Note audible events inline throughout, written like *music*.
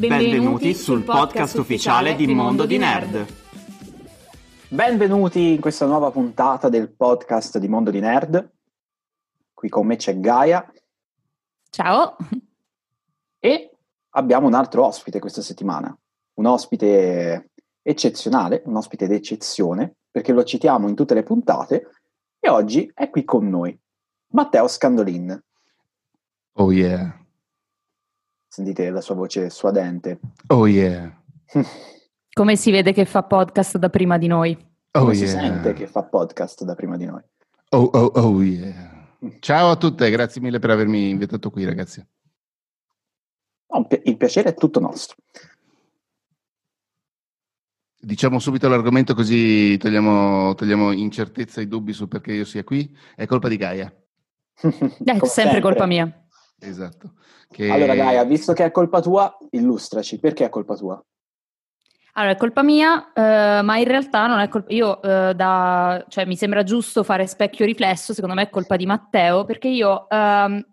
Benvenuti, Benvenuti sul podcast ufficiale di Mondo di Nerd. Benvenuti in questa nuova puntata del podcast di Mondo di Nerd. Qui con me c'è Gaia. Ciao. E abbiamo un altro ospite questa settimana. Un ospite eccezionale, un ospite d'eccezione, perché lo citiamo in tutte le puntate e oggi è qui con noi. Matteo Scandolin. Oh yeah. Sentite la sua voce suadente. Oh yeah. *laughs* Come si vede che fa podcast da prima di noi? Oh, Come yeah. si sente che fa podcast da prima di noi? Oh, oh, oh, yeah. Ciao a tutte, grazie mille per avermi invitato qui, ragazzi. Il piacere è tutto nostro. Diciamo subito l'argomento così togliamo, togliamo incertezza e dubbi su perché io sia qui. È colpa di Gaia. *laughs* È sempre, sempre colpa mia. Esatto. Che... Allora Gaia, visto che è colpa tua, illustraci. Perché è colpa tua? Allora, è colpa mia, eh, ma in realtà non è colpa... Io, eh, da... cioè, mi sembra giusto fare specchio riflesso, secondo me è colpa di Matteo, perché io ehm,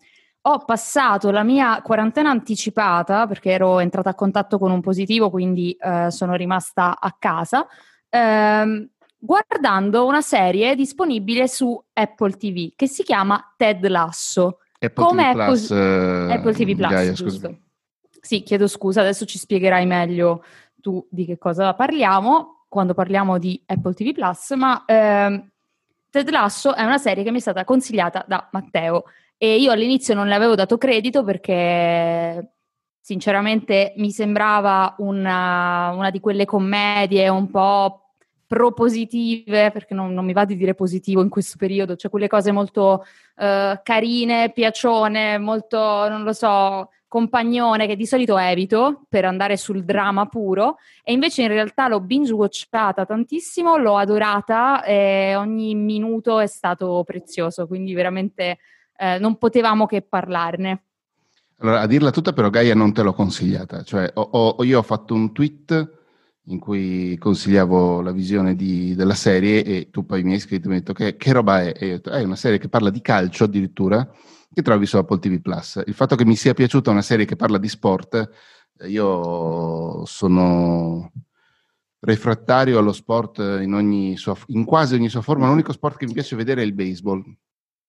ho passato la mia quarantena anticipata, perché ero entrata a contatto con un positivo, quindi eh, sono rimasta a casa, ehm, guardando una serie disponibile su Apple TV, che si chiama Ted Lasso. Apple Come TV Plus. Apple, Apple TV Plus, Gaia, giusto. Sì, chiedo scusa, adesso ci spiegherai meglio tu di che cosa parliamo quando parliamo di Apple TV Plus, ma ehm, Ted Lasso è una serie che mi è stata consigliata da Matteo e io all'inizio non le avevo dato credito perché sinceramente mi sembrava una, una di quelle commedie un po' propositive, perché non, non, mi va di dire positivo in questo periodo, cioè quelle cose molto uh, carine, piacione, molto, non lo so, compagnone che di solito evito per andare sul dramma puro e invece in realtà l'ho binge watchata tantissimo, l'ho adorata e ogni minuto è stato prezioso, quindi veramente eh, non potevamo che parlarne. Allora, a dirla tutta però Gaia non te l'ho consigliata, cioè ho, ho, io ho fatto un tweet in cui consigliavo la visione di, della serie e tu poi mi hai scritto e mi hai detto che, che roba è? E detto, è una serie che parla di calcio addirittura che trovi su Apple TV Plus. Il fatto che mi sia piaciuta una serie che parla di sport, eh, io sono refrattario allo sport in, sua, in, quasi ogni sua forma. L'unico sport che mi piace vedere è il baseball.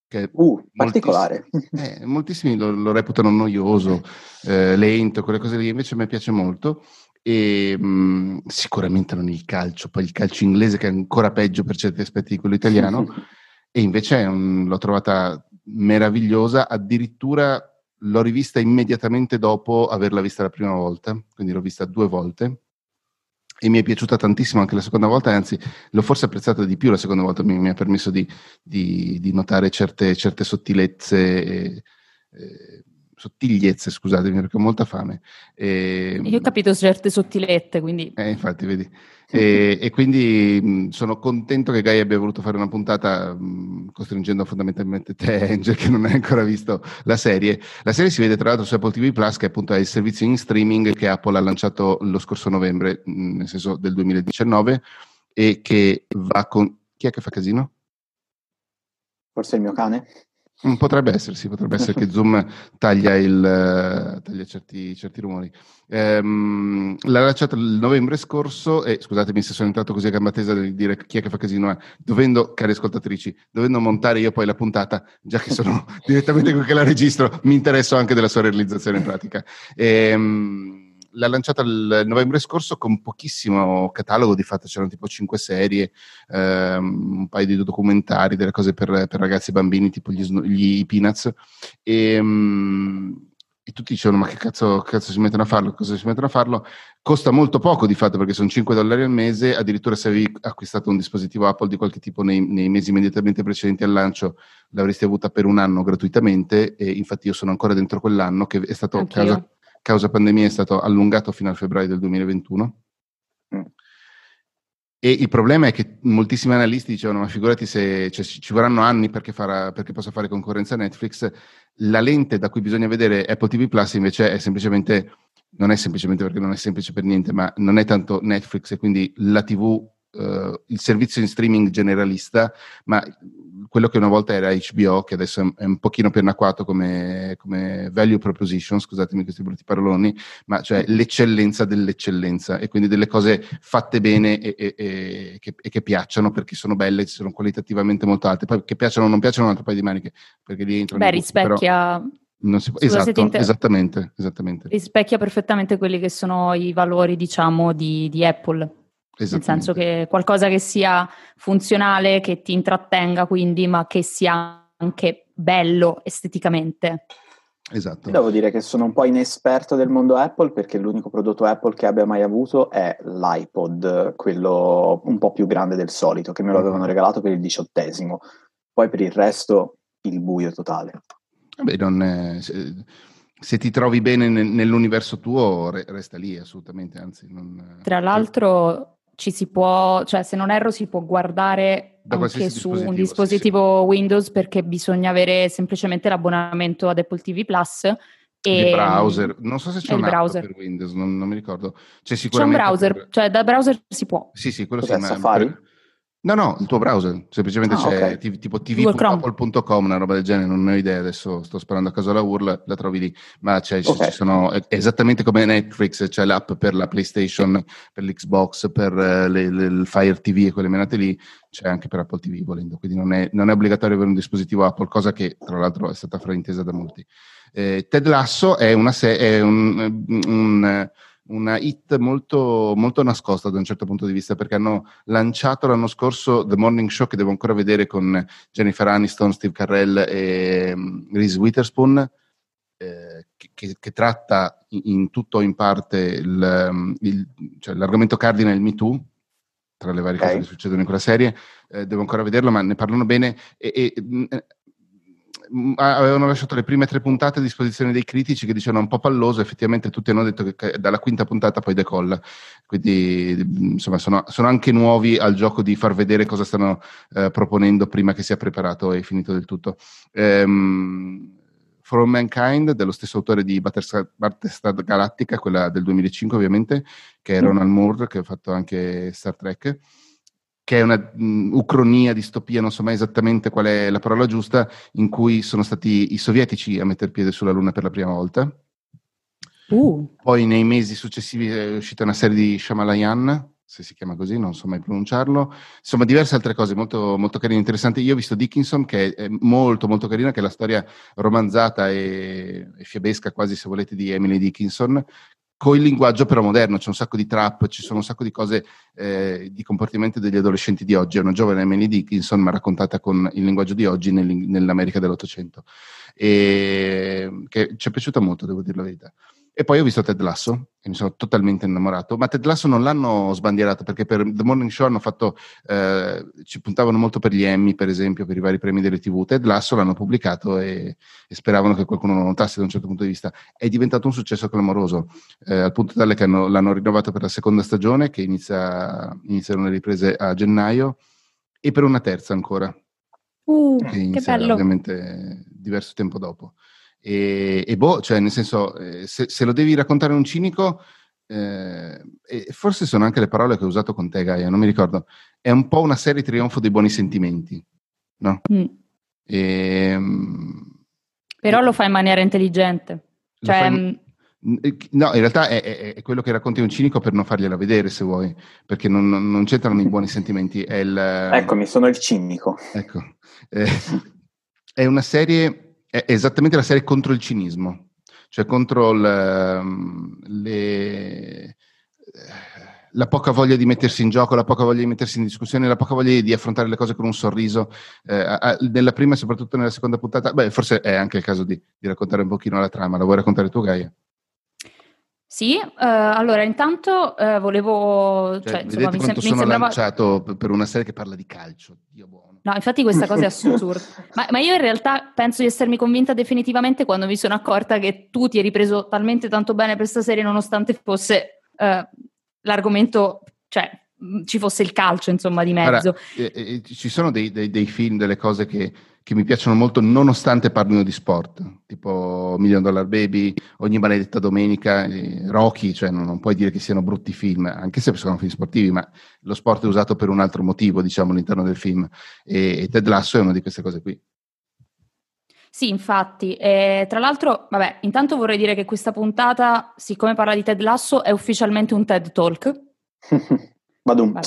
Che uh, particolare. Moltissimi, eh, moltissimi lo, lo, reputano noioso, eh, lento, quelle cose lì. Invece a me piace molto. E mh, mm, sicuramente non il calcio, poi il calcio inglese che è ancora peggio per certi aspetti di quello italiano. *laughs* e invece un, l'ho trovata meravigliosa, addirittura l'ho rivista immediatamente dopo averla vista la prima volta, quindi l'ho vista due volte e mi è piaciuta tantissimo anche la seconda volta, anzi l'ho forse apprezzata di più la seconda volta, mi, mi ha permesso di, di, di notare certe, certe sottilezze. E, e, sottigliezze, scusatemi perché ho molta fame. E, Io ho capito certe sottilette, quindi... Eh, infatti, vedi. E, e, quindi mh, sono contento che Guy abbia voluto fare una puntata mh, costringendo fondamentalmente te, Angel, che non hai ancora visto la serie. La serie si vede tra l'altro su Apple TV Plus, che appunto è il servizio in streaming che Apple ha lanciato lo scorso novembre, mh, nel senso del 2019, e che va con... Chi è che fa casino? Forse il mio cane? Mm, potrebbe essere, sì, potrebbe essere che Zoom taglia, il, taglia certi, certi, rumori. Ehm, l'ha lanciata il novembre scorso e scusatemi se sono entrato così a gamba tesa di dire chi è che fa casino, è, dovendo, cari ascoltatrici, dovendo montare io poi la puntata, già che sono *laughs* direttamente qui che la registro, mi interesso anche della sua realizzazione in pratica. Ehm, l'ha lanciata il novembre scorso con pochissimo catalogo, di fatto c'erano tipo cinque serie, ehm, un paio di documentari, delle cose per, per ragazzi e bambini, tipo gli, gli Peanuts. E, um, e tutti dicevano: Ma che cazzo, che cazzo, si mettono a farlo? Cosa si mettono a farlo? Costa molto poco di fatto perché sono 5 dollari al mese. Addirittura, se avevi acquistato un dispositivo Apple di qualche tipo nei, nei mesi immediatamente precedenti al lancio, l'avresti avuta per un anno gratuitamente. E infatti, io sono ancora dentro quell'anno che è stato causa, causa pandemia è stato allungato fino al febbraio del 2021. E il problema è che moltissimi analisti dicevano: Ma figurati se cioè, ci vorranno anni perché, farà, perché, possa fare concorrenza a Netflix. La lente da cui bisogna vedere Apple TV Plus invece è semplicemente, non è semplicemente perché non è semplice per niente, ma non è tanto Netflix e quindi la TV, eh, il servizio in streaming generalista, ma quello che una volta era HBO, che adesso è un pochino più anacquato come, come value proposition, scusatemi questi brutti paroloni, ma cioè l'eccellenza dell'eccellenza e quindi delle cose fatte bene e, e, e, che, e che, piacciono perché sono belle, sono qualitativamente molto alte. Poi che piacciono o non piacciono un altro paio di maniche, perché lì entrano... Beh, rispecchia... Non si può, esatto, inter... esattamente, esattamente. Rispecchia perfettamente quelli che sono i valori, diciamo, di, di Apple. Nel senso che qualcosa che sia funzionale, che ti intrattenga quindi, ma che sia anche bello esteticamente. Esatto. Devo dire che sono un po' inesperto del mondo Apple perché l'unico prodotto Apple che abbia mai avuto è l'iPod, quello un po' più grande del solito, che me lo avevano regalato per il diciottesimo. Poi per il resto il buio totale. Non è, se, se, ti trovi bene nell'universo tuo, resta lì assolutamente. Anzi, non, Tra l'altro, ci si può, cioè se non erro si può guardare da anche su un dispositivo sì, sì. Windows perché bisogna avere semplicemente l'abbonamento ad Apple TV Plus e il browser, non so se c'è un browser per Windows, non, non mi ricordo. C'è, c'è un browser, per... cioè da browser si può. Sì, sì, quello Cos'è, sì, Safari? Per... No, no, il tuo browser, semplicemente ah, c'è okay. tipo tv.apple.com, una roba del genere, non ho idea, adesso sto sparando a caso la URL, la trovi lì, ma c'è, okay. ci sono, esattamente come Netflix, c'è l'app per la PlayStation, per l'Xbox, per uh, le, le, il Fire TV e quelle menate lì, c'è anche per Apple TV volendo, quindi non è, non è obbligatorio avere un dispositivo Apple, cosa che tra l'altro è stata fraintesa da molti. Eh, Ted Lasso è, una se- è un, un una hit molto, molto nascosta da un certo punto di vista perché hanno lanciato l'anno scorso The Morning Show che devo ancora vedere con Jennifer Aniston, Steve Carrell e um, Reese Witherspoon eh, che, che, tratta in tutto o in parte il, mm, il, cioè l'argomento cardine il Me Too tra le varie okay. cose che succedono in quella serie eh, devo ancora vederlo ma ne parlano bene e, e mm, avevano lasciato le prime tre puntate a disposizione dei critici che dicevano un po' palloso, effettivamente tutti hanno detto che dalla quinta puntata poi decolla, quindi insomma sono, sono anche nuovi al gioco di far vedere cosa stanno eh, proponendo prima che sia preparato e finito del tutto. For All Mankind, dello stesso autore di Battlestar Galactica, quella del 2005 ovviamente, che è mm. Ronald Moore, che ha fatto anche Star Trek che è una um, ucronia, distopia, non so mai esattamente qual è la parola giusta, in cui sono stati i sovietici a mettere piede sulla Luna per la prima volta. Uh. Poi nei mesi successivi è uscita una serie di Shamalayan, se si chiama così, non so mai pronunciarlo. Insomma, diverse altre cose molto, molto carine e interessanti. Io ho visto Dickinson, che è molto, molto carina, che è la storia romanzata e, e fiabesca, quasi se volete, di Emily Dickinson, con il linguaggio però moderno, c'è un sacco di trap, ci sono un sacco di cose eh, di comportamento degli adolescenti di oggi. È una giovane Emily Dickinson, ma raccontata con il linguaggio di oggi nell'America dell'Ottocento. E che ci è piaciuta molto, devo dire la verità. E poi ho visto Ted Lasso e mi sono totalmente innamorato, ma Ted Lasso non l'hanno sbandierato perché per The Morning Show hanno fatto, eh, ci puntavano molto per gli Emmy, per esempio, per i vari premi delle TV. Ted Lasso l'hanno pubblicato e, e speravano che qualcuno lo notasse da un certo punto di vista. È diventato un successo clamoroso, eh, al punto tale che hanno, l'hanno rinnovato per la seconda stagione, che inizia, iniziano le riprese a gennaio, e per una terza ancora. Uh, che, che bello! Ovviamente diverso tempo dopo. E, e boh, cioè, nel senso, eh, se, se, lo devi raccontare un cinico, eh, e forse sono anche le parole che ho usato con te, Gaia, non mi ricordo. È un po' una serie trionfo dei buoni sentimenti, no? Mm. E, ehm, Però lo fa in maniera intelligente. Cioè, in, mm, eh, No, in realtà è, è, è, quello che racconti un cinico per non fargliela vedere, se vuoi, perché non, non c'entrano i buoni sentimenti. È il, Eccomi, sono il cinico. Ecco. Eh, *laughs* è una serie è esattamente la serie contro il cinismo, cioè contro le, le, la poca voglia di mettersi in gioco, la poca voglia di mettersi in discussione, la poca voglia di affrontare le cose con un sorriso. Eh, nella prima e soprattutto nella seconda puntata, beh, forse è anche il caso di, di raccontare un pochino la trama. La vuoi raccontare tu, Gaia? Sì, uh, allora intanto uh, volevo... Cioè, cioè, insomma, mi, sem- mi sembrava... lanciato per una serie che parla di calcio, Dio buono. No, infatti questa cosa è *laughs* assurda. ma, ma, io in realtà penso di essermi convinta definitivamente quando mi sono accorta che tu ti eri preso talmente tanto bene per questa serie nonostante fosse uh, l'argomento, cioè, ci fosse il calcio, insomma, di mezzo. Allora, eh, eh, ci sono dei, dei, dei, film, delle cose che, che, mi piacciono molto, nonostante parlino di sport, tipo Million Dollar Baby, Ogni maledetta domenica, eh, Rocky, cioè non, non, puoi dire che siano brutti film, anche se sono film sportivi, ma lo sport è usato per un altro motivo, diciamo, all'interno del film. E, e Ted Lasso è una di queste cose qui. Sì, infatti. E, tra l'altro, vabbè, intanto vorrei dire che questa puntata, siccome parla di Ted Lasso, è ufficialmente un TED Talk. *laughs* Badum.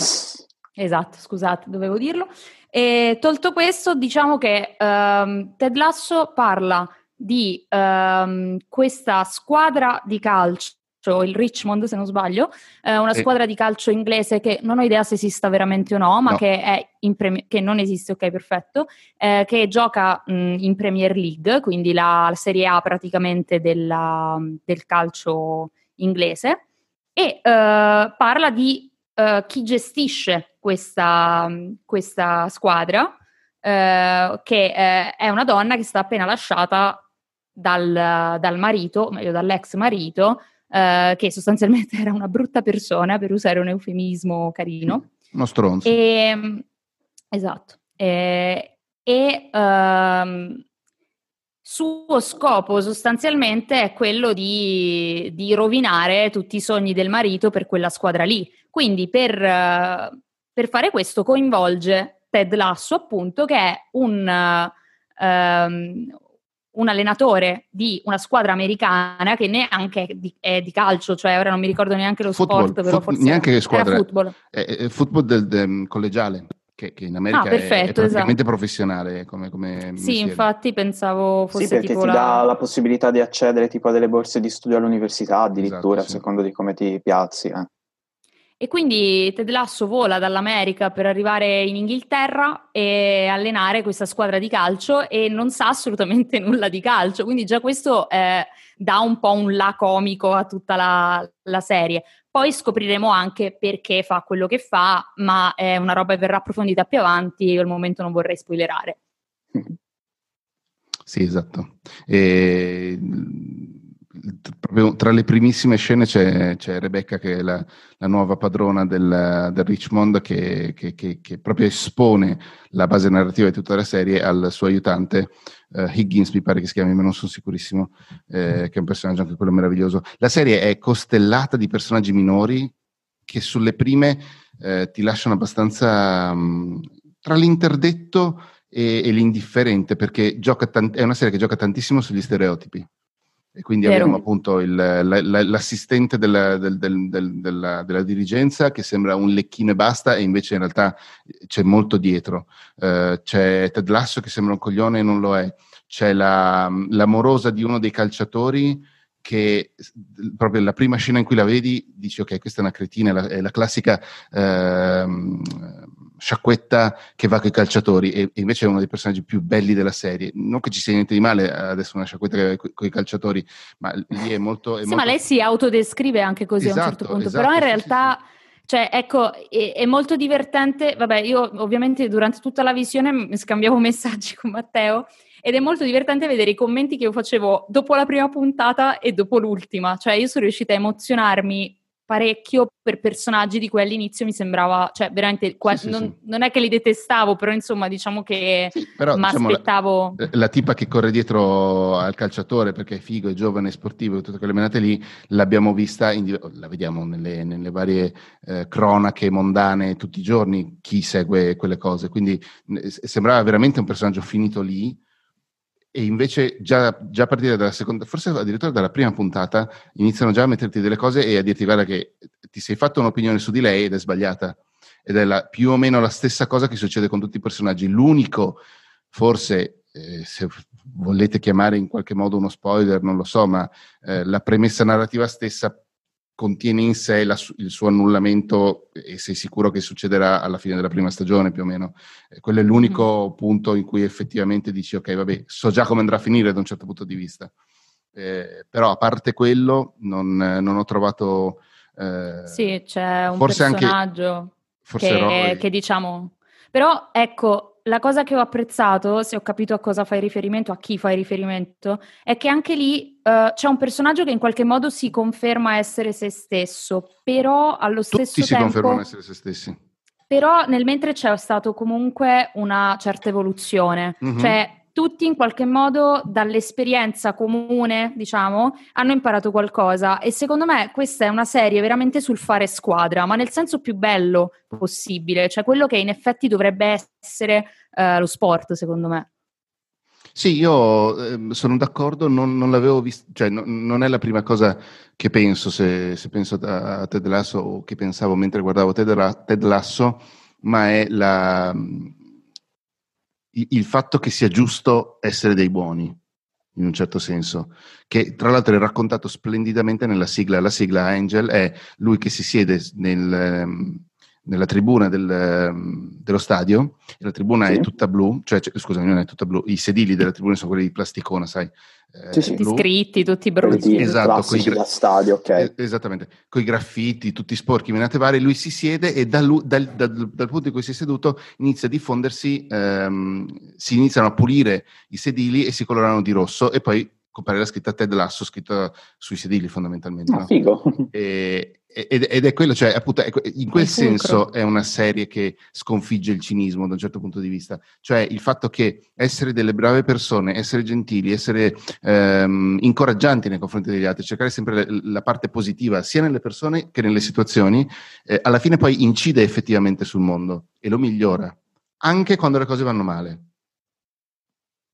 Esatto, scusate, dovevo dirlo. E tolto questo, diciamo che um, Ted Lasso parla di um, questa squadra di calcio il Richmond se non sbaglio, eh, una squadra di calcio inglese che non ho idea se esista veramente o no, ma no. Che, premi- che, non esiste, ok perfetto, eh, che gioca mh, in Premier League, quindi la, la Serie A praticamente della, del calcio inglese, e eh, parla di eh, chi gestisce questa, questa squadra, eh, che eh, è una donna che sta appena lasciata dal, dal marito, meglio dall'ex marito, che sostanzialmente *laughs* era una brutta persona, per usare un eufemismo carino. Uno stronzo. E, esatto. E, e um, suo scopo sostanzialmente è quello di, di, rovinare tutti i sogni del marito per quella squadra lì. Quindi per, per fare questo coinvolge Ted Lasso, appunto, che è un, um, un allenatore di una squadra americana che neanche è di, è di, calcio, cioè ora non mi ricordo neanche lo football, sport, però foot, neanche squadra, football. È, è football del, del collegiale. Che, che, in America ah, perfetto, è, è praticamente esatto. professionale come, come Sì, infatti pensavo fosse sì, perché ti la... dà la possibilità di accedere tipo a delle borse di studio all'università addirittura, esatto, sì. secondo di come ti piazzi. Eh. E quindi Ted Lasso vola dall'America per arrivare in Inghilterra e allenare questa squadra di calcio e non sa assolutamente *laughs* nulla di calcio, quindi già questo eh, dà un po' un là comico a tutta la, la, serie. Poi scopriremo anche perché fa quello che fa, ma è una roba che verrà approfondita più avanti, io al momento non vorrei spoilerare. *laughs* Sì, esatto. E proprio tra le primissime scene c'è, c'è Rebecca che è la, la nuova padrona del, del Richmond che, che, che, che, proprio espone la base narrativa di tutta la serie al suo aiutante uh, Higgins mi pare che si chiami ma non sono sicurissimo eh, che è un personaggio anche quello meraviglioso. La serie è costellata di personaggi minori che sulle prime eh, ti lasciano abbastanza um, tra l'interdetto e, e l'indifferente perché tant- è una serie che gioca tantissimo sugli stereotipi e quindi Vero. abbiamo appunto il, la, la, l'assistente della, del, del, del, della, della, dirigenza che sembra un lecchino e basta, e invece in realtà c'è molto dietro. Uh, c'è Ted Lasso che sembra un coglione e non lo è. C'è la, l'amorosa di uno dei calciatori che proprio la prima scena in cui la vedi dici ok questa è una cretina è la, è la classica eh, sciacquetta che va con i calciatori e, e, invece è uno dei personaggi più belli della serie non che ci sia niente di male adesso una sciacquetta che va con i calciatori ma lì è molto è sì molto... ma lei si autodescrive anche così esatto, a un certo esatto, punto esatto, però in realtà sì, sì. Cioè, ecco, è, è, molto divertente. Vabbè, io ovviamente durante tutta la visione scambiavo *laughs* messaggi con Matteo ed è molto divertente vedere i commenti che io facevo dopo la prima puntata e dopo l'ultima. Cioè, io sono riuscita a emozionarmi parecchio per personaggi di cui all'inizio mi sembrava, cioè veramente, qua, sì, non, sì. non, è che li detestavo, però insomma diciamo che sì, mi diciamo, aspettavo... La, la, tipa che corre dietro al calciatore perché è figo, è giovane, è sportivo tutte quelle menate lì, l'abbiamo vista, in, la vediamo nelle, nelle varie eh, cronache mondane tutti i giorni, chi segue quelle cose, quindi sembrava veramente un personaggio finito lì, e invece già, già, a partire dalla seconda, forse addirittura dalla prima puntata, iniziano già a metterti delle cose e a dirti guarda che ti sei fatto un'opinione su di lei ed è sbagliata. Ed è la, più o meno la stessa cosa che succede con tutti i personaggi. L'unico, forse, eh, se volete chiamare in qualche modo uno spoiler, non lo so, ma eh, la premessa narrativa stessa contiene in sé la, il suo annullamento e sei sicuro che succederà alla fine della prima stagione più o meno. Eh, quello è l'unico mm. punto in cui effettivamente dici ok, vabbè, so già come andrà a finire da un certo punto di vista. Eh, però a parte quello non, non ho trovato... Eh, sì, c'è un personaggio anche, che, che diciamo... Però ecco, la cosa che ho apprezzato, se ho capito a cosa fai riferimento, a chi fai riferimento, è che anche lì uh, c'è un personaggio che in qualche modo si conferma essere se stesso, però allo Tutti stesso tempo... Tutti si confermano essere se stessi. Però nel mentre c'è stato comunque una certa evoluzione, mm-hmm. cioè tutti in qualche modo dall'esperienza comune, diciamo, hanno imparato qualcosa e secondo me questa è una serie veramente sul fare squadra, ma nel senso più bello possibile, cioè quello che in effetti dovrebbe essere eh, lo sport, secondo me. Sì, io eh, sono d'accordo, non, non l'avevo visto, cioè no, non è la prima cosa che penso se, se penso a, Ted Lasso o che pensavo mentre guardavo Ted, Ted Lasso, ma è la, il fatto che sia giusto essere dei buoni, in un certo senso, che tra l'altro è raccontato splendidamente nella sigla. La sigla Angel è lui che si siede nel, ehm, nella tribuna del, ehm, dello stadio, la tribuna sì. è tutta blu, cioè, cioè, scusami, non è tutta blu, i sedili della tribuna sono quelli di plasticona, sai, eh, sì, sì. tutti scritti, tutti brutti. Esatto, coi gra- da stadio, ok. Esattamente, con i graffiti, tutti sporchi, menate varie, lui si siede e da lui, dal, dal, dal, punto in cui si è seduto inizia a diffondersi, ehm, si iniziano a pulire i sedili e si colorano di rosso e poi compare la scritta Ted Lasso scritta sui sedili fondamentalmente. Ah, no? figo. *laughs* E, ed, ed, è quello, cioè, appunto, ecco, in quel senso è una serie che sconfigge il cinismo da un certo punto di vista. Cioè, il fatto che essere delle brave persone, essere gentili, essere ehm, incoraggianti nei confronti degli altri, cercare sempre la parte positiva sia nelle persone che nelle situazioni, eh, alla fine poi incide effettivamente sul mondo e lo migliora, anche quando le cose vanno male.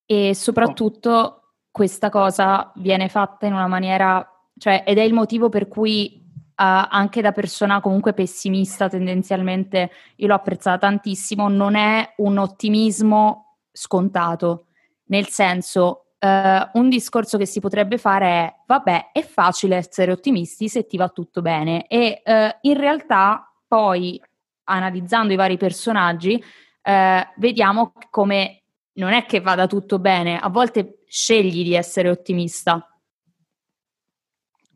E soprattutto questa cosa viene fatta in una maniera, cioè, ed è il motivo per cui Uh, anche da persona comunque pessimista tendenzialmente, io l'ho apprezzata tantissimo, non è un ottimismo scontato, nel senso uh, un discorso che si potrebbe fare è vabbè è facile essere ottimisti se ti va tutto bene. E uh, in realtà poi analizzando i vari personaggi vediamo come non è che vada tutto bene, a volte scegli di essere ottimista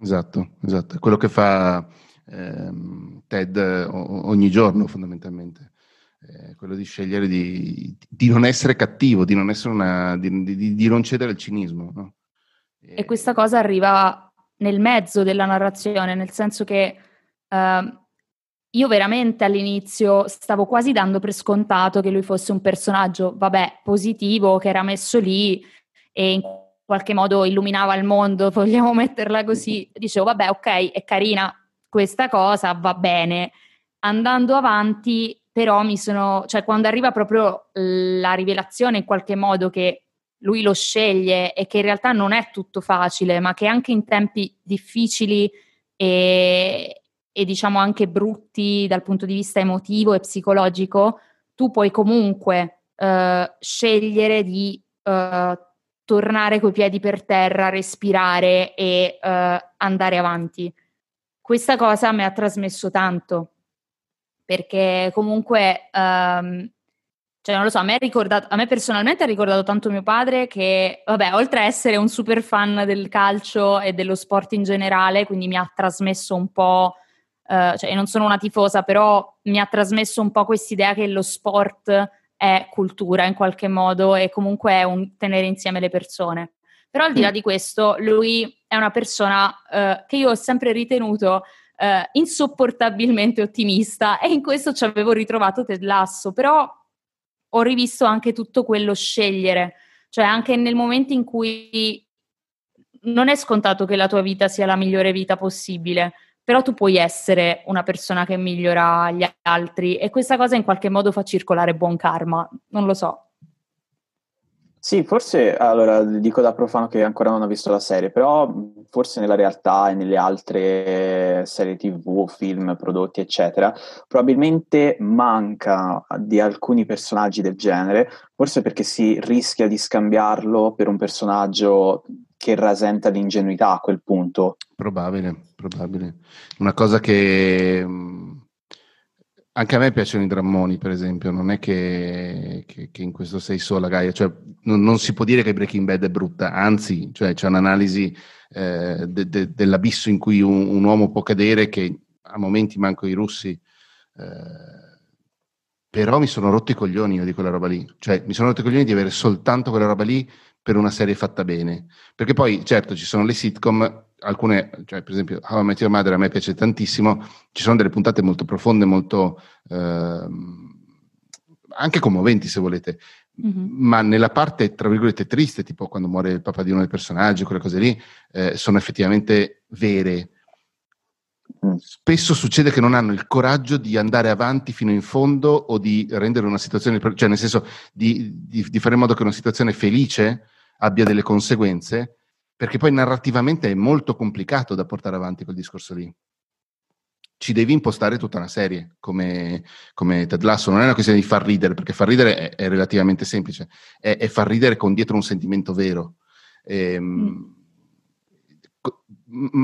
Esatto, esatto. È quello che fa ehm, Ted ogni giorno fondamentalmente. È quello di scegliere di, di, non essere cattivo, di non, essere una, di, di, di non cedere al cinismo. No? E, e, questa cosa arriva nel mezzo della narrazione, nel senso che uh, io veramente all'inizio stavo quasi dando per scontato che lui fosse un personaggio, vabbè, positivo, che era messo lì e in qualche modo illuminava il mondo, *laughs* vogliamo metterla così, dicevo vabbè ok, è carina questa cosa, va bene. Andando avanti però mi sono, cioè quando arriva proprio la rivelazione in qualche modo che lui lo sceglie e che in realtà non è tutto facile, ma che anche in tempi difficili e, e diciamo anche brutti dal punto di vista emotivo e psicologico, tu puoi comunque uh, scegliere di uh, tornare coi piedi per terra, respirare e uh, andare avanti. Questa cosa mi ha trasmesso tanto, perché comunque, um, cioè non lo so, a me, a me, personalmente ha ricordato tanto mio padre che, vabbè, oltre a essere un super fan del calcio e dello sport in generale, quindi mi ha trasmesso un po', uh, cioè non sono una tifosa, però mi ha trasmesso un po' quest'idea che lo sport è cultura in qualche modo e comunque è un tenere insieme le persone. Però al di là mm. di questo, lui è una persona uh, che io ho sempre ritenuto uh, insopportabilmente ottimista e in questo ci avevo ritrovato Ted Lasso, però ho rivisto anche tutto quello scegliere, cioè anche nel momento in cui non è scontato che la tua vita sia la migliore vita possibile, però tu puoi essere una persona che migliora gli altri e questa cosa in qualche modo fa circolare buon karma, non lo so. Sì, forse, allora, dico da profano che ancora non ho visto la serie, però forse nella realtà e nelle altre serie tv, film, prodotti, eccetera, probabilmente manca di alcuni personaggi del genere, forse perché si rischia di scambiarlo per un personaggio che rasenta l'ingenuità a quel punto. Probabile, probabile. Una cosa che mm, anche a me piacciono i drammoni, per esempio, non è che, che, che in questo sei sola, Gaia, cioè, non, non, si può dire che Breaking Bad è brutta, anzi, cioè, c'è un'analisi eh, de, de, dell'abisso in cui un, un, uomo può cadere che a momenti manco i russi eh, però mi sono rotto i coglioni io di quella roba lì. Cioè, mi sono rotto i coglioni di avere soltanto quella roba lì per una serie fatta bene. Perché poi, certo, ci sono le sitcom, alcune, cioè, per esempio, How I Met Your Mother a me piace tantissimo, ci sono delle puntate molto profonde, molto... Eh, anche commoventi se volete, mm-hmm. ma nella parte tra virgolette triste, tipo quando muore il papà di uno dei personaggi, quelle cose lì, eh, sono effettivamente vere. Mm. Spesso succede che non hanno il coraggio di andare avanti fino in fondo o di rendere una situazione, cioè nel senso di, di, di fare in modo che una situazione felice abbia delle conseguenze, perché poi narrativamente è molto complicato da portare avanti quel discorso lì ci devi impostare tutta una serie come, come, Ted Lasso. Non è una questione di far ridere, perché far ridere è, è relativamente semplice, è, è, far ridere con dietro un sentimento vero. Ehm, mm.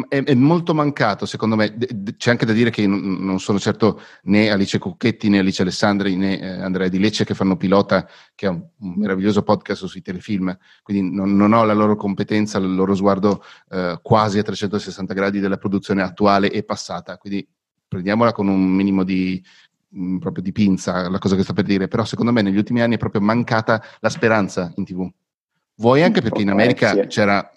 È, è, molto mancato, secondo me. C'è anche da dire che non sono certo né Alice Cucchetti né Alice Alessandri né eh, Andrea Di Lecce che fanno pilota, che è un, un meraviglioso podcast sui telefilm, quindi non, non, ho la loro competenza, il loro sguardo eh, quasi a 360 gradi della produzione attuale e passata. Quindi prendiamola con un minimo di, mh, mm, proprio di pinza, la cosa che sto per dire, però secondo me negli ultimi anni è proprio mancata la speranza in tv. Vuoi anche perché in America c'era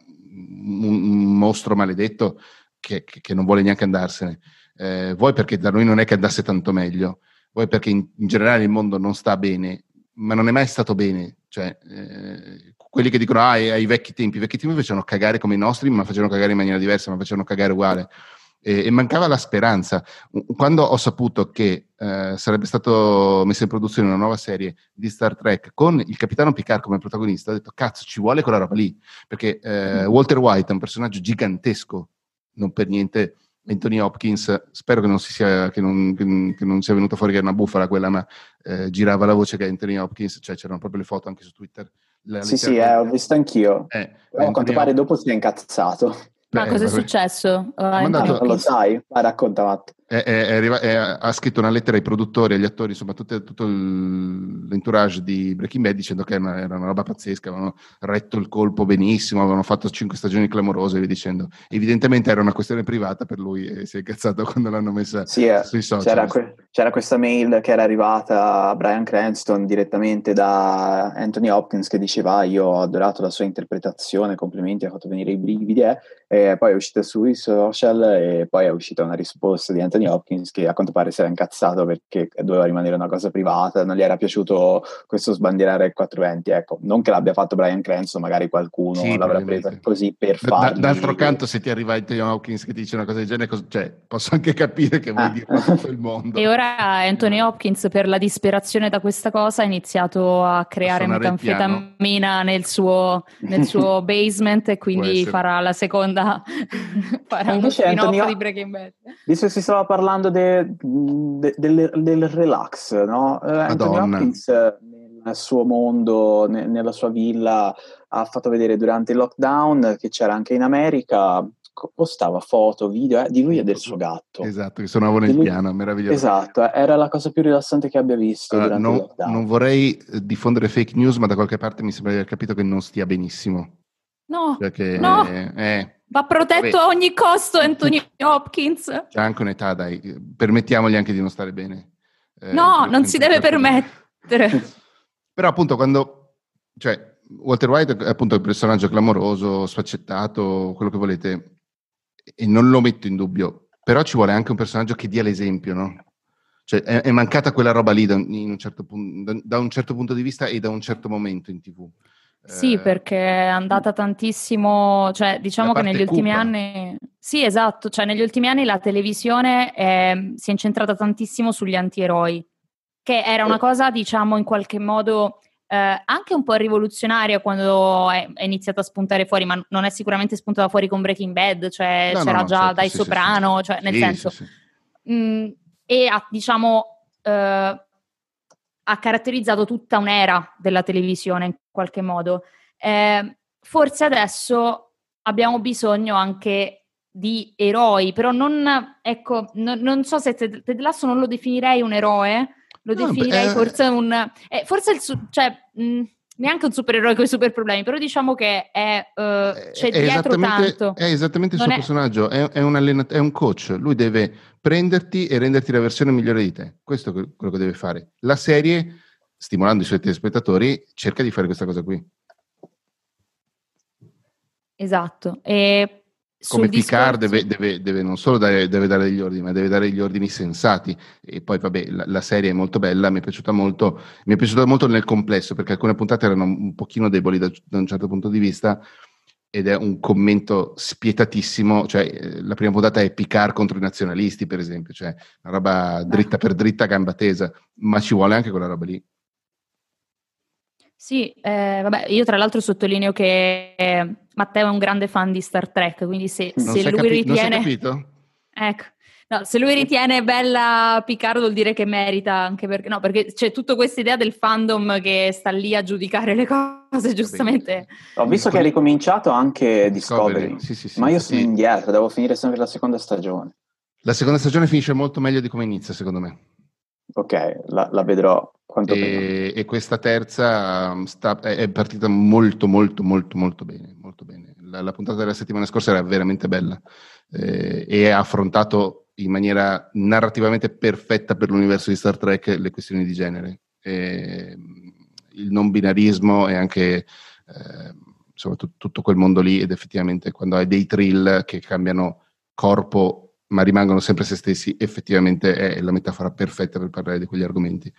un, mostro maledetto che, che, che, non vuole neanche andarsene, eh, vuoi perché da noi non è che andasse tanto meglio, vuoi perché in, in generale il mondo non sta bene, ma non è mai stato bene. Cioè, eh, quelli che dicono ah, ai, ai vecchi tempi, i vecchi tempi facevano cagare come i nostri, ma facevano cagare in maniera diversa, ma facevano cagare uguale e, e mancava la speranza. Quando ho saputo che eh, sarebbe stato messo in produzione una nuova serie di Star Trek con il capitano Picard come protagonista, ho detto cazzo ci vuole quella roba lì, perché eh, mm. Walter White è un personaggio gigantesco, non per niente Anthony Hopkins, spero che non, sia, che non, che non sia venuta fuori che era una bufala quella, ma eh, girava la voce che Anthony Hopkins, cioè c'erano proprio le foto anche su Twitter. sì, sì, eh, ho visto anch'io. Eh, a quanto pare dopo si è incazzato. Ma cosa è successo? Mandato, non lo sai, vai racconta è, è, è, ha scritto una lettera ai produttori, agli attori, insomma tutte, tutto l'entourage di Breaking Bad dicendo che era una, era una, roba pazzesca, avevano retto il colpo benissimo, avevano fatto cinque stagioni clamorose e via dicendo. Evidentemente era una questione privata per lui e si è incazzato *laughs* quando l'hanno messa sì, eh, sui social. C'era, que- c'era, questa mail che era arrivata a Brian Cranston direttamente da Anthony Hopkins che diceva ah, io ho adorato la sua interpretazione, complimenti, ha fatto venire i brividi eh. E poi è uscita sui social e poi è uscita una risposta di Anthony Hopkins che a quanto pare si era incazzato perché doveva rimanere una cosa privata, non gli era piaciuto questo sbandierare il 420, ecco, non che l'abbia fatto Brian Cranston, magari qualcuno sì, l'avrà presa così per farlo. d'altro canto se ti arriva Anthony Hopkins che ti dice una cosa del genere, cos- cioè, posso anche capire che vuoi ah. dire tutto il *laughs* mondo. E ora Anthony Hopkins per la disperazione da questa cosa ha iniziato a creare a metanfetamina nel suo, nel suo *laughs* basement e quindi farà la seconda *laughs* farà uno spin-off di Breaking Bad. Visto che si stava parlando de, de, del, del, relax, no? Uh, Anthony Hopkins nel suo mondo, ne, nella sua villa, ha fatto vedere durante il lockdown che c'era anche in America postava foto, video eh, di lui e del suo gatto. Esatto, che suonava nel lui... piano, meraviglioso. Esatto, era la cosa più rilassante che abbia visto uh, non, non, vorrei eh, diffondere fake news, ma da qualche parte mi sembra di aver capito che non stia benissimo. No, Perché, no. Eh, Va protetto a ogni costo *laughs* Anthony Hopkins. C'è anche un'età, dai, permettiamogli anche di non stare bene. Eh, no, non si deve permettere. *laughs* Però appunto quando, cioè, Walter White è appunto il personaggio clamoroso, sfaccettato, quello che volete, e non lo metto in dubbio, però ci vuole anche un personaggio che dia l'esempio, no? Cioè, è, è mancata quella roba lì da un, certo punto, da, da un certo punto di vista e da un certo momento in tv. Sì, eh, perché è andata tantissimo, cioè diciamo che negli ultimi cupa. anni, sì esatto, cioè negli ultimi anni la televisione è, si è incentrata tantissimo sugli antieroi, che era una cosa diciamo in qualche modo eh, anche un po' rivoluzionaria quando è, è iniziata a spuntare fuori, ma non è sicuramente spuntata fuori con Breaking Bad, cioè no, c'era no, no, già certo, dai sì, Soprano, sì, cioè nel senso... Sì, mh, mm, e ha diciamo... Eh, ha caratterizzato tutta un'era della televisione in qualche modo. Eh, forse adesso abbiamo bisogno anche di eroi, però non, ecco, no, non so se Ted, Ted Lasso non lo definirei un eroe, lo no, definirei beh, forse un... Eh, forse il... Cioè, mh, neanche un supereroe con i super problemi, però diciamo che è, uh, c'è è dietro tanto. È esattamente il suo è... personaggio, è, è, un allenat- è un coach, lui deve prenderti e renderti la versione migliore di te, questo è quello che deve fare. La serie, stimolando i suoi telespettatori, cerca di fare questa cosa qui. Esatto, e come Picard deve, deve, deve, non solo dare, deve dare degli ordini, ma deve dare degli ordini sensati. E poi, vabbè, la, la, serie è molto bella, mi è piaciuta molto, mi è piaciuta molto nel complesso, perché alcune puntate erano un pochino deboli da, da un certo punto di vista, ed è un commento spietatissimo, cioè eh, la prima puntata è Picard contro i nazionalisti, per esempio, cioè una roba dritta per dritta, gamba tesa, ma ci vuole anche quella roba lì. Sì, eh, vabbè, io tra l'altro sottolineo che eh, Matteo è un grande fan di Star Trek, quindi se, se lui capi- ritiene... capito? Ecco. No, se lui ritiene bella Picard vuol dire che merita, anche perché, no, perché c'è tutta questa idea del fandom che sta lì a giudicare le *laughs* cose, giustamente. Ho visto che ha ricominciato anche Discovery, Discovery. Sì, sì, sì, ma io sono indietro, devo finire sempre la seconda stagione. La seconda stagione finisce molto meglio di come inizia, secondo me. Ok, la, la vedrò quanto e, e, questa terza um, sta, è, partita molto, molto, molto, molto bene. Molto bene. La, la puntata della settimana scorsa era veramente bella eh, e ha affrontato in maniera narrativamente perfetta per l'universo di Star Trek le questioni di genere. E, il non binarismo e anche eh, insomma, t- tutto quel mondo lì ed effettivamente quando hai dei thrill che cambiano corpo ma rimangono sempre se stessi, effettivamente è la metafora perfetta per parlare di quegli argomenti.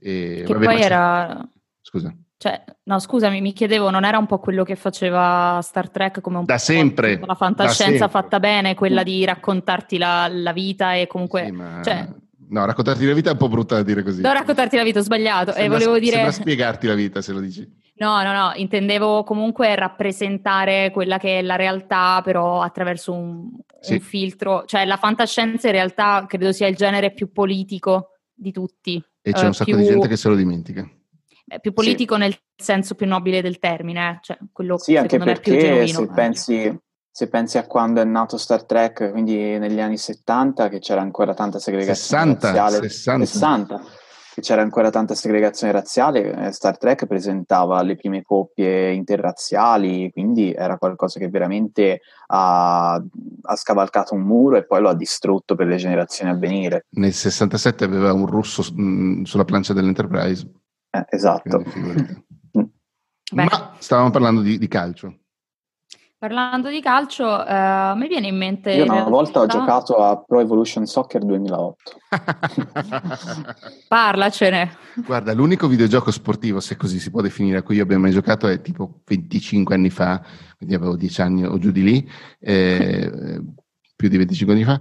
E, che vabbè, poi era... Scusa. Cioè, no, scusami, mi chiedevo, non era un po' quello che faceva Star Trek come un da sempre, la fantascienza fatta bene, quella di raccontarti la, la vita e comunque... Sì, ma... cioè, no, raccontarti la vita è un po' brutta da dire così. No, raccontarti la vita, ho sbagliato. Sembra, e volevo dire... Sembra spiegarti la vita, se lo dici. No, no, no, intendevo comunque rappresentare quella che è la realtà, però attraverso un, sì. un filtro. Cioè, la fantascienza in realtà credo sia il genere più politico di tutti. E c'è uh, un sacco più, di gente che se lo dimentica. È più politico sì. nel senso più nobile del termine, eh? cioè quello sì, anche perché se pensi, se pensi, a quando è nato Star Trek, quindi negli anni 70, che c'era ancora tanta segregazione 60, razziale. 60. 60 che c'era ancora tanta segregazione razziale, eh, Star Trek presentava le prime coppie interrazziali, quindi era qualcosa che veramente ha, ha, scavalcato un muro e poi lo ha distrutto per le generazioni a venire. Nel 67 aveva un russo mh, sulla plancia dell'Enterprise. Eh, esatto. *laughs* Ma stavamo parlando di, di calcio. Parlando di calcio, uh, mi viene in mente... Io una volta ho giocato a Pro Evolution Soccer 2008. *laughs* Parlacene. Guarda, l'unico videogioco sportivo, se così si può definire, a cui io abbia mai giocato è tipo 25 anni fa, quindi avevo 10 anni o giù di lì, eh, *laughs* più di 25 anni fa.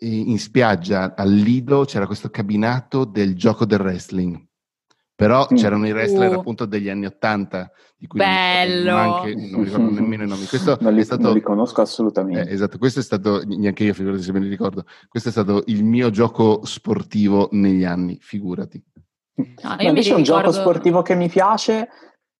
in spiaggia al Lido c'era questo cabinato del gioco del wrestling però c'erano i wrestler uh. appunto degli anni Ottanta di cui Bello. Anche, non ricordo *laughs* nemmeno i nomi questo non li, stato, non li conosco assolutamente eh, esatto questo è stato neanche io figurati se me li ricordo questo è stato il mio gioco sportivo negli anni figurati no, invece ricordo... un gioco sportivo che mi piace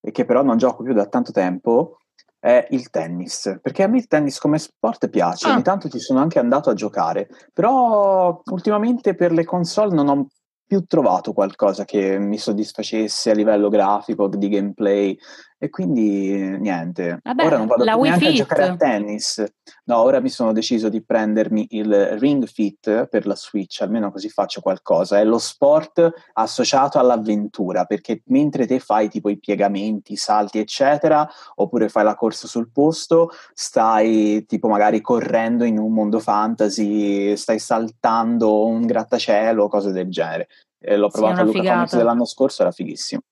e che però non gioco più da tanto tempo è il tennis, perché a me il tennis come sport piace, ah. ogni tanto ci sono anche andato a giocare, però ultimamente per le console non ho più trovato qualcosa che mi soddisfacesse a livello grafico, di gameplay e quindi niente. Vabbè, ora non vado più neanche Fit. a giocare a tennis. No, ora mi sono deciso di prendermi il Ring Fit per la Switch, almeno così faccio qualcosa. È lo sport associato all'avventura, perché mentre te fai tipo i piegamenti, i salti, eccetera, oppure fai la corsa sul posto, stai tipo magari correndo in un mondo fantasy, stai saltando un grattacielo, cose del genere. Eh, l'ho provato sì, a Luca Comics dell'anno scorso, era fighissimo.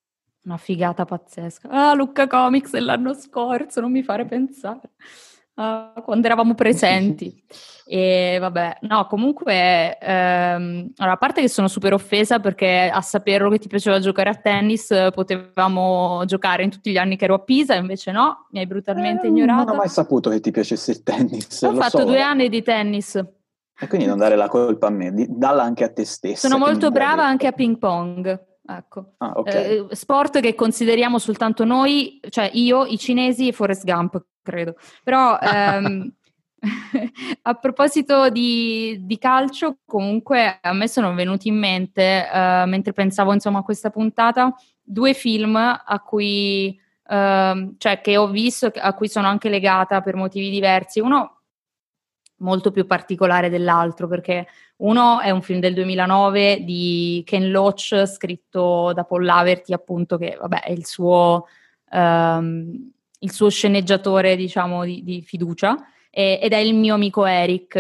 Una figata pazzesca. Ah, Lucca Comics dell'anno scorso, non mi fare pensare. Uh, quando eravamo presenti. *laughs* e vabbè, no, comunque, ehm, allora, a parte che sono super offesa perché a saperlo che ti piaceva giocare a tennis potevamo giocare in tutti gli anni che ero a Pisa, invece no, mi hai brutalmente eh, ignorato. Non ho mai saputo che ti piacesse il tennis. Ho fatto so. due anni di tennis. E quindi non dare la colpa a me, dalla anche a te stessa. Sono molto brava anche a ping pong. Ecco. Ah, okay. eh, sport che consideriamo soltanto noi, cioè io, i cinesi e Forrest Gump, credo. Però *laughs* ehm, *laughs* a proposito di, di, calcio, comunque a me sono venuti in mente, eh, mentre pensavo insomma a questa puntata, due film a cui, uh, cioè, che ho visto, a cui sono anche legata per motivi diversi. Uno molto più particolare dell'altro, perché uno è un film del 2009 di Ken Loach, scritto da Paul Laverty, appunto, che vabbè, è il suo, um, il suo sceneggiatore, diciamo, di, di fiducia, e, ed è il mio amico Eric.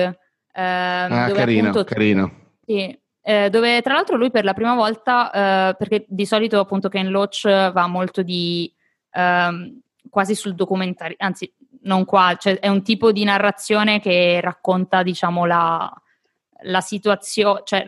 Uh, ah, carino, appunto, carino. Sì, eh, dove tra l'altro lui per la prima volta, eh, perché di solito appunto Ken Loach va molto di ehm, quasi sul documentario, anzi non qua, cioè è un tipo di narrazione che racconta diciamo la, la situazione, cioè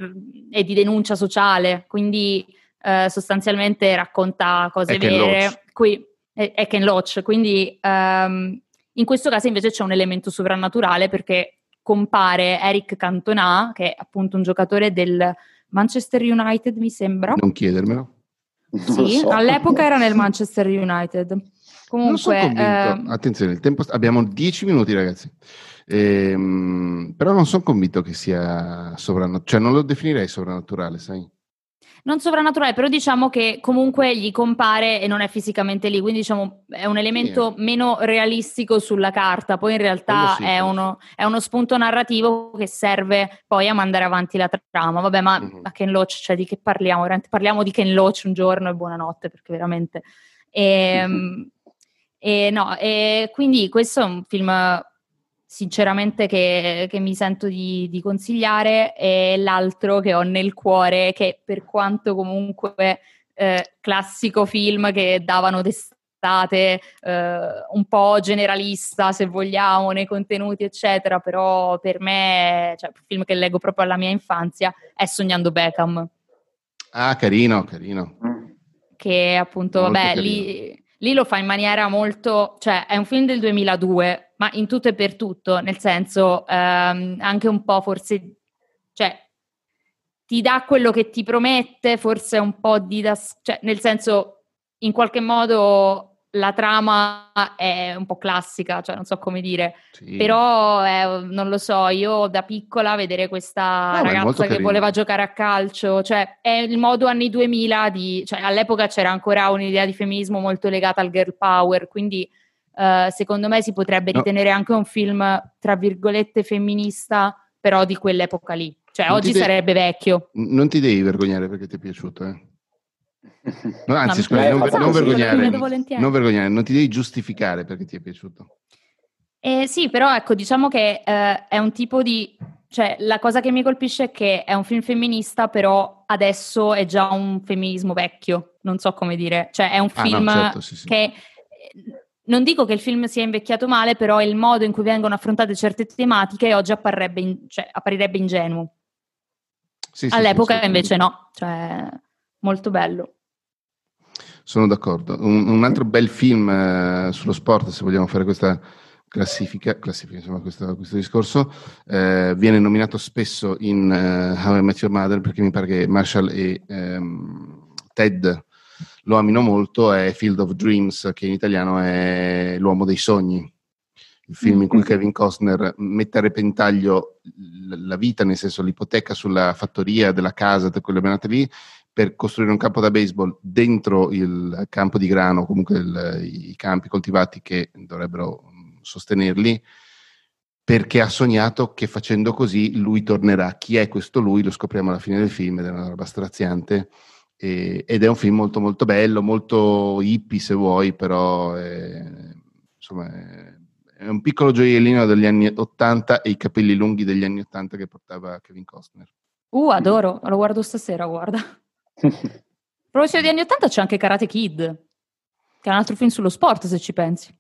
è di denuncia sociale, quindi eh, sostanzialmente racconta cose è vere. Qui è, è Ken Loach, quindi ehm, in questo caso invece c'è un elemento sovrannaturale perché compare Eric Cantona, che è appunto un giocatore del Manchester United, mi sembra. Non chiedermelo. Sì, so. all'epoca era nel *laughs* Manchester United. Comunque, ehm... attenzione, il tempo sta... abbiamo dieci minuti, ragazzi. Ehm, però non sono convinto che sia sovrannaturale, cioè non lo definirei sovrannaturale, sai? non sovrannaturale, però diciamo che comunque gli compare e non è fisicamente lì, quindi diciamo è un elemento sì. meno realistico sulla carta, poi in realtà sì, è, uno, è, uno, spunto narrativo che serve poi a mandare avanti la trama. Vabbè, ma mm-hmm. a Ken Loach, cioè di che parliamo? Parliamo di Ken Loach un giorno e buonanotte, perché veramente... E, mm-hmm. E no, e quindi questo è un film sinceramente che, che mi sento di, di, consigliare. E l'altro che ho nel cuore che per quanto comunque eh, classico film che davano d'estate eh, un po' generalista se vogliamo nei contenuti eccetera però per me cioè un film che leggo proprio alla mia infanzia è Sognando Beckham. Ah carino carino. Che appunto Molto vabbè carino. lì lì lo fa in maniera molto, cioè è un film del 2002, ma in tutto e per tutto, nel senso ehm, anche un po' forse, cioè ti dà quello che ti promette, forse un po' di, das- cioè nel senso in qualche modo la trama è un po' classica, cioè non so come dire, sì. però eh, non lo so, io da piccola vedere questa no, ragazza che voleva giocare a calcio, cioè è il modo anni 2000 di, cioè all'epoca c'era ancora un'idea di femminismo molto legata al girl power, quindi eh, secondo me si potrebbe ritenere no. anche un film tra virgolette femminista, però di quell'epoca lì, cioè non oggi de- sarebbe vecchio. Non ti devi vergognare perché ti è piaciuto, eh. No, anzi, no, scusa, non, non, non, vergognare, non vergognare, non ti devi giustificare perché ti è piaciuto. Eh, sì, però ecco, diciamo che eh, è un tipo di... Cioè, la cosa che mi colpisce è che è un film femminista, però adesso è già un femminismo vecchio, non so come dire. Cioè, è un film ah, no, certo, sì, sì. che... Non dico che il film sia invecchiato male, però il modo in cui vengono affrontate certe tematiche oggi in, cioè, apparirebbe ingenuo. Sì, All'epoca invece no, cioè molto bello. Sono d'accordo. Un, un altro bel film eh, sullo sport, se vogliamo fare questa classifica, classifica insomma, questo, questo discorso, eh, viene nominato spesso in uh, How I Met Your Mother perché mi pare che Marshall e um, Ted lo amino molto, è Field of Dreams, che in italiano è L'uomo dei sogni. Il film in cui mm-hmm. Kevin Costner mette a repentaglio la vita, nel senso l'ipoteca sulla fattoria della casa, di quelle benate lì, per costruire un campo da baseball dentro il campo di grano, comunque il, i campi coltivati che dovrebbero sostenerli, perché ha sognato che facendo così lui tornerà. Chi è questo lui? Lo scopriamo alla fine del film ed è una roba straziante. E, ed è un film molto molto bello, molto hippie se vuoi, però è, insomma è, è un piccolo gioiellino degli anni 80 e i capelli lunghi degli anni 80 che portava Kevin Costner. Uh, adoro, lo guardo stasera, guarda. *laughs* A proposito degli anni 80 c'è anche Karate Kid, che è un altro film sullo sport, se ci pensi.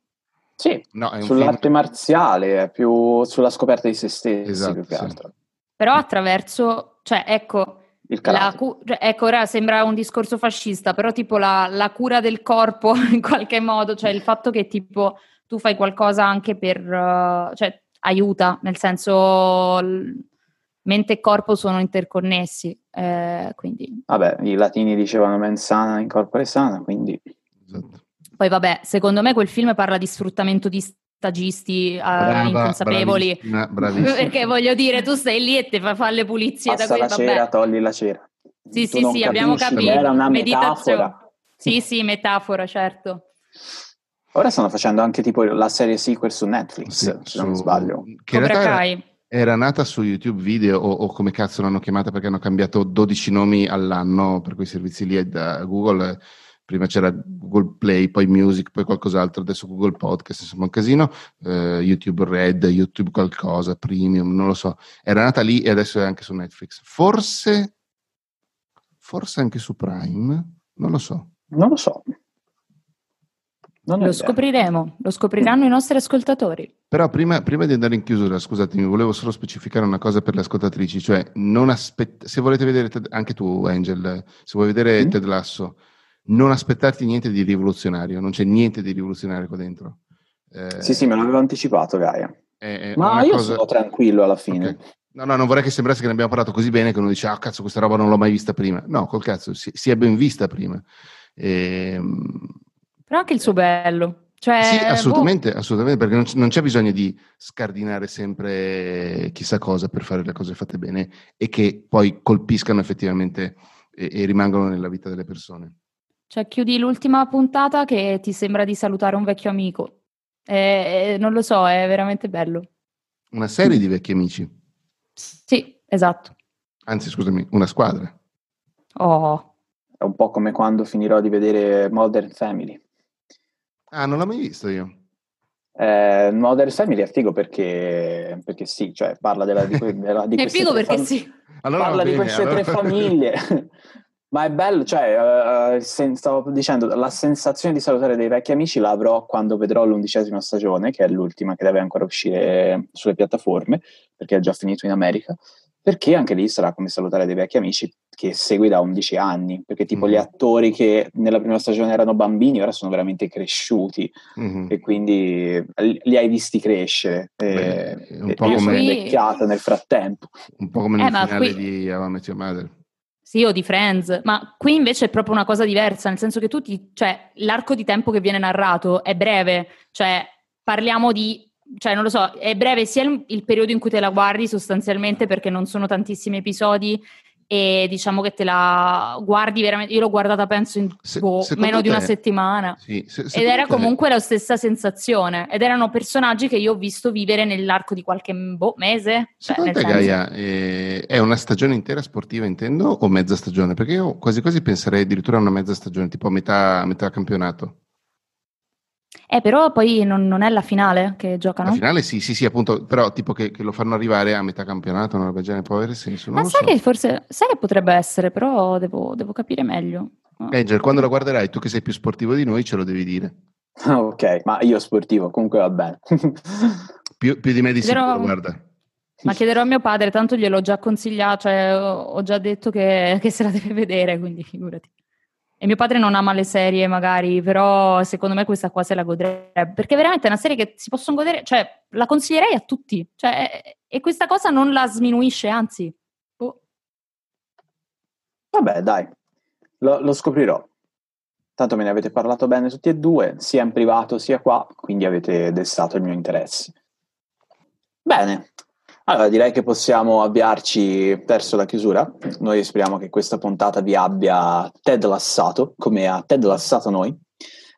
Sì, no, sull'arte film... marziale, è più sulla scoperta di se stessi esatto, più che altro. Però attraverso, cioè ecco, cu- cioè, ecco, ora sembra un discorso fascista, però tipo la, la, cura del corpo *laughs* in qualche modo, cioè il fatto che tipo tu fai qualcosa anche per, uh, cioè aiuta, nel senso mente e corpo sono interconnessi. Eh, quindi... Vabbè, i latini dicevano mens sana in corpore sana, quindi... Esatto. Poi vabbè, secondo me quel film parla di sfruttamento di stagisti uh, inconsapevoli. Bravissima, bravissima. *laughs* Perché voglio dire, tu stai lì e ti fai fare le pulizie Passa da qui, la cera, togli la cera. Sì, tu sì, sì, abbiamo capito. Era una metafora. Sì, sì, metafora, certo. Ora stanno facendo anche tipo la serie sequel su Netflix, sì, se su... non sbaglio. Che Cobra Kai. Era nata su YouTube Video o, o, come cazzo l'hanno chiamata perché hanno cambiato 12 nomi all'anno per quei servizi lì da Google. Prima c'era Google Play, poi Music, poi qualcos'altro, adesso Google Podcast, insomma un casino. Uh, YouTube Red, YouTube qualcosa, Premium, non lo so. Era nata lì e adesso è anche su Netflix. Forse, forse anche su Prime, non lo so. Non lo so. Non lo scopriremo, lo scopriranno i nostri ascoltatori. Però prima, prima, di andare in chiusura, scusatemi, volevo solo specificare una cosa per le ascoltatrici, cioè non aspett- se volete vedere, Ted, anche tu Angel, se vuoi vedere mm. Ted Lasso, non aspettarti niente di rivoluzionario, non c'è niente di rivoluzionario qua dentro. Eh, sì, sì, me l'avevo anticipato Gaia. È, è Ma io cosa... sono tranquillo alla fine. Okay. No, no, non vorrei che sembrasse che ne abbiamo parlato così bene che uno dice, ah cazzo, questa roba non l'ho mai vista prima. No, col cazzo, si, si è ben vista prima. E, ehm, però anche il suo bello. Cioè, sì, assolutamente, boh. assolutamente, perché non, non, c'è bisogno di scardinare sempre chissà cosa per fare le cose fatte bene e che poi colpiscano effettivamente e, e rimangono nella vita delle persone. Cioè, chiudi l'ultima puntata che ti sembra di salutare un vecchio amico. E, non lo so, è veramente bello. Una serie di vecchi amici. Sì, esatto. Anzi, scusami, una squadra. Oh. È un po' come quando finirò di vedere Modern Family. Ah, non l'ho mai visto io. Eh, Modern Family è figo perché, perché sì, cioè parla della, di, *laughs* della, di È figo perché fam- sì. Allora parla bene, di queste allora... tre famiglie. *laughs* Ma è bello, cioè, uh, sen- stavo dicendo, la sensazione di salutare dei vecchi amici l'avrò quando vedrò l'undicesima stagione, che è l'ultima che deve ancora uscire sulle piattaforme, perché è già finito in America perché anche lì sarà come salutare dei vecchi amici che segui da 11 anni, perché tipo mm-hmm. gli attori che nella prima stagione erano bambini ora sono veramente cresciuti mm-hmm. e quindi li hai visti crescere Beh, e, un po' come... sono invecchiata nel frattempo. Un po' come nel eh, finale qui... di How I Met Your Mother. Sì, o di Friends, ma qui invece è proprio una cosa diversa, nel senso che tu ti, cioè, l'arco di tempo che viene narrato è breve, cioè parliamo di cioè non lo so, è breve sia il, il, periodo in cui te la guardi sostanzialmente perché non sono tantissimi episodi e diciamo che te la guardi veramente, io l'ho guardata penso in se, boh, meno te, di una settimana sì, se, ed era comunque te... la stessa sensazione ed erano personaggi che io ho visto vivere nell'arco di qualche boh, mese. Cioè, Secondo te senso... Gaia eh, è una stagione intera sportiva intendo o mezza stagione? Perché io quasi quasi penserei addirittura a una mezza stagione, tipo a metà, a metà campionato. Eh, però poi non, non, è la finale che giocano? La finale sì, sì, sì, appunto, però tipo che, che lo fanno arrivare a metà campionato, una roba genere può avere senso. Ma sai so. che forse, sai che potrebbe essere, però devo, devo capire meglio. Angel, quando lo guarderai, tu che sei più sportivo di noi, ce lo devi dire. *laughs* ok, ma io sportivo, comunque va bene. *laughs* più, più, di me di chiederò, sicuro, guarda. Ma chiederò a mio padre, tanto gliel'ho già consigliato, cioè ho, ho già detto che, che se la deve vedere, quindi figurati. E mio padre non ama le serie, magari, però secondo me questa qua se la godrebbe. Perché veramente è una serie che si possono godere, cioè la consiglierei a tutti. Cioè, e questa cosa non la sminuisce, anzi. Oh. Vabbè, dai, lo, lo scoprirò. Tanto me ne avete parlato bene tutti e due, sia in privato sia qua, quindi avete destato il mio interesse. Bene, allora, direi che possiamo avviarci verso la chiusura. Noi speriamo che questa puntata vi abbia Ted lassato, come ha Ted lassato noi,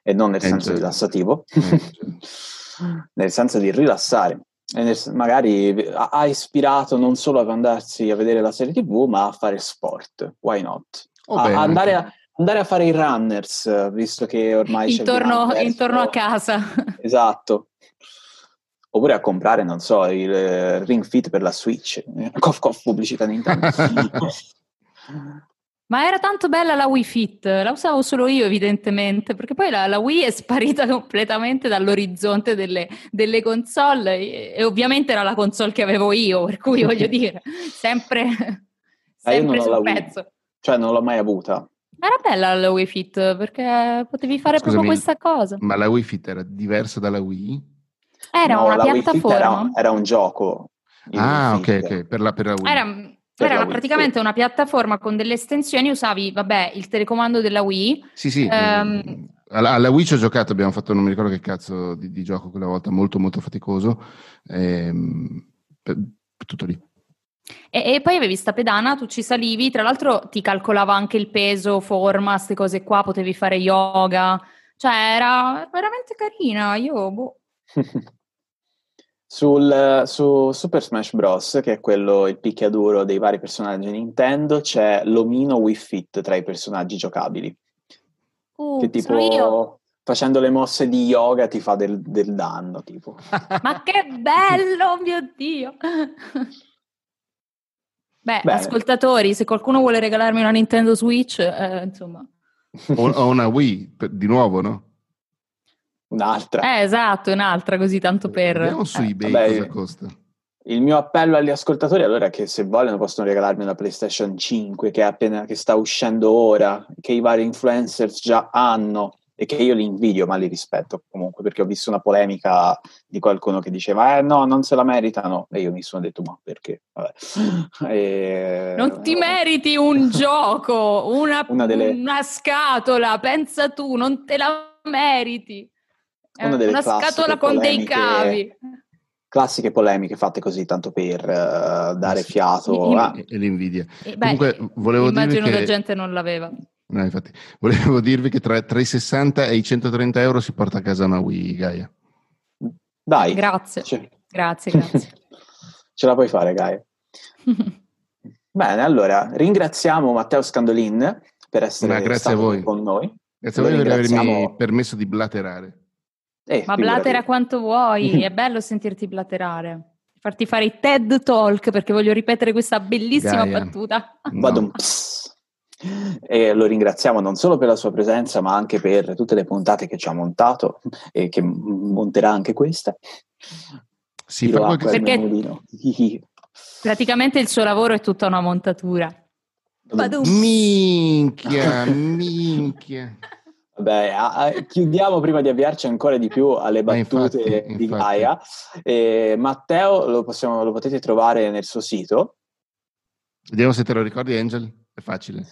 e non nel senso rilassativo, *laughs* nel senso di rilassare. Nel, magari ha ispirato non solo ad andarsi a vedere la serie TV, ma a fare sport. Why not? Oh, a, andare, a, andare, a, fare i runners, visto che ormai intorno, c'è intorno a casa. Esatto oppure a comprare, non so, il eh, Ring Fit per la Switch. *laughs* Cof cof pubblicità Nintendo. *laughs* Ma era tanto bella la Wii Fit, la usavo solo io evidentemente, perché poi la, la Wii è sparita *laughs* completamente dall'orizzonte delle, delle console e, e, ovviamente era la console che avevo io, per cui voglio dire, sempre, sempre sul pezzo. Wii. Cioè non l'ho mai avuta. Era bella la Wii Fit perché potevi fare Scusami, proprio questa cosa. Ma la Wii Fit era diversa dalla Wii? Era no, una piattaforma. Era, era, un gioco. Ah, ok, ok, per la, per la Wii. Era, era praticamente una piattaforma con delle estensioni, usavi, vabbè, il telecomando della Wii. Sì, sì. Um, alla, alla, Wii ci ho giocato, abbiamo fatto, non mi ricordo che cazzo di, di gioco quella volta, molto molto faticoso. Ehm, tutto lì. E, e, poi avevi sta pedana, tu ci salivi, tra l'altro ti calcolava anche il peso, forma, queste cose qua, potevi fare yoga, cioè era veramente carina, io boh. *laughs* Sul, su Super Smash Bros., che è quello, il picchiaduro dei vari personaggi Nintendo, c'è l'omino Wii Fit tra i personaggi giocabili. Uh, che tipo facendo le mosse di yoga ti fa del, del danno. Tipo. *laughs* Ma che bello, mio Dio! Beh, Beh, ascoltatori, se qualcuno vuole regalarmi una Nintendo Switch, eh, insomma. O una Wii, di nuovo, no? Un'altra. Eh, esatto, un'altra, così tanto per... Vediamo su eh, eBay vabbè, cosa costa. Il mio appello agli ascoltatori allora è che se vogliono possono regalarmi una PlayStation 5 che, appena, che sta uscendo ora, che i vari influencers già hanno e che io li invidio ma li rispetto comunque perché ho visto una polemica di qualcuno che diceva eh no non se la meritano e io mi sono detto ma perché *laughs* e... non ti meriti un *laughs* gioco una, una, delle... una scatola pensa tu non te la meriti una, una scatola con dei cavi. Classiche polemiche fatte così tanto per uh, dare fiato. I, ah. E l'invidia. Eh, beh, Comunque, volevo immagino che la gente non l'aveva. No, infatti, volevo dirvi che tra, tra, i 60 e i 130 euro si porta a casa una Wii, Gaia. Dai. Grazie. Cioè. Grazie, grazie. *laughs* Ce la puoi fare, Gaia. *laughs* Bene, allora, ringraziamo Matteo Scandolin per essere no, stato con noi. Grazie a voi per avermi permesso di blaterare. Eh, Ma blatera quanto vuoi, *laughs* è bello sentirti blaterare. Farti fare i TED Talk perché voglio ripetere questa bellissima Gaia. battuta. No. E lo ringraziamo non solo per la sua presenza, ma anche per tutte le puntate che ci ha montato e che monterà anche questa. Sì, qualche... perché *laughs* praticamente il suo lavoro è tutta una montatura. Minchia, minchia. Vabbè, a, chiudiamo prima di avviarci ancora di più alle battute infatti, di Gaia. Eh, Matteo lo, possiamo, lo, potete trovare nel suo sito. Vediamo se te lo ricordi, Angel. È facile.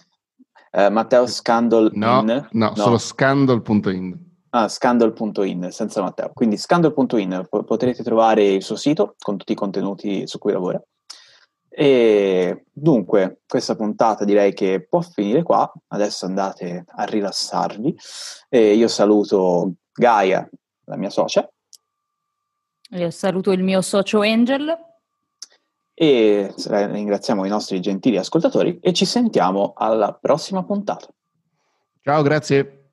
Eh, Matteo Scandal. No, no, no, solo scandal.in. Ah, scandal.in, senza Matteo. Quindi scandal.in potrete trovare il suo sito con tutti i contenuti su cui lavora. E dunque, questa puntata direi che può finire qua. Adesso andate a rilassarvi. E io saluto Gaia, la mia socia. Io saluto il mio socio Angel. E ringraziamo i nostri gentili ascoltatori e ci sentiamo alla prossima puntata. Ciao, grazie.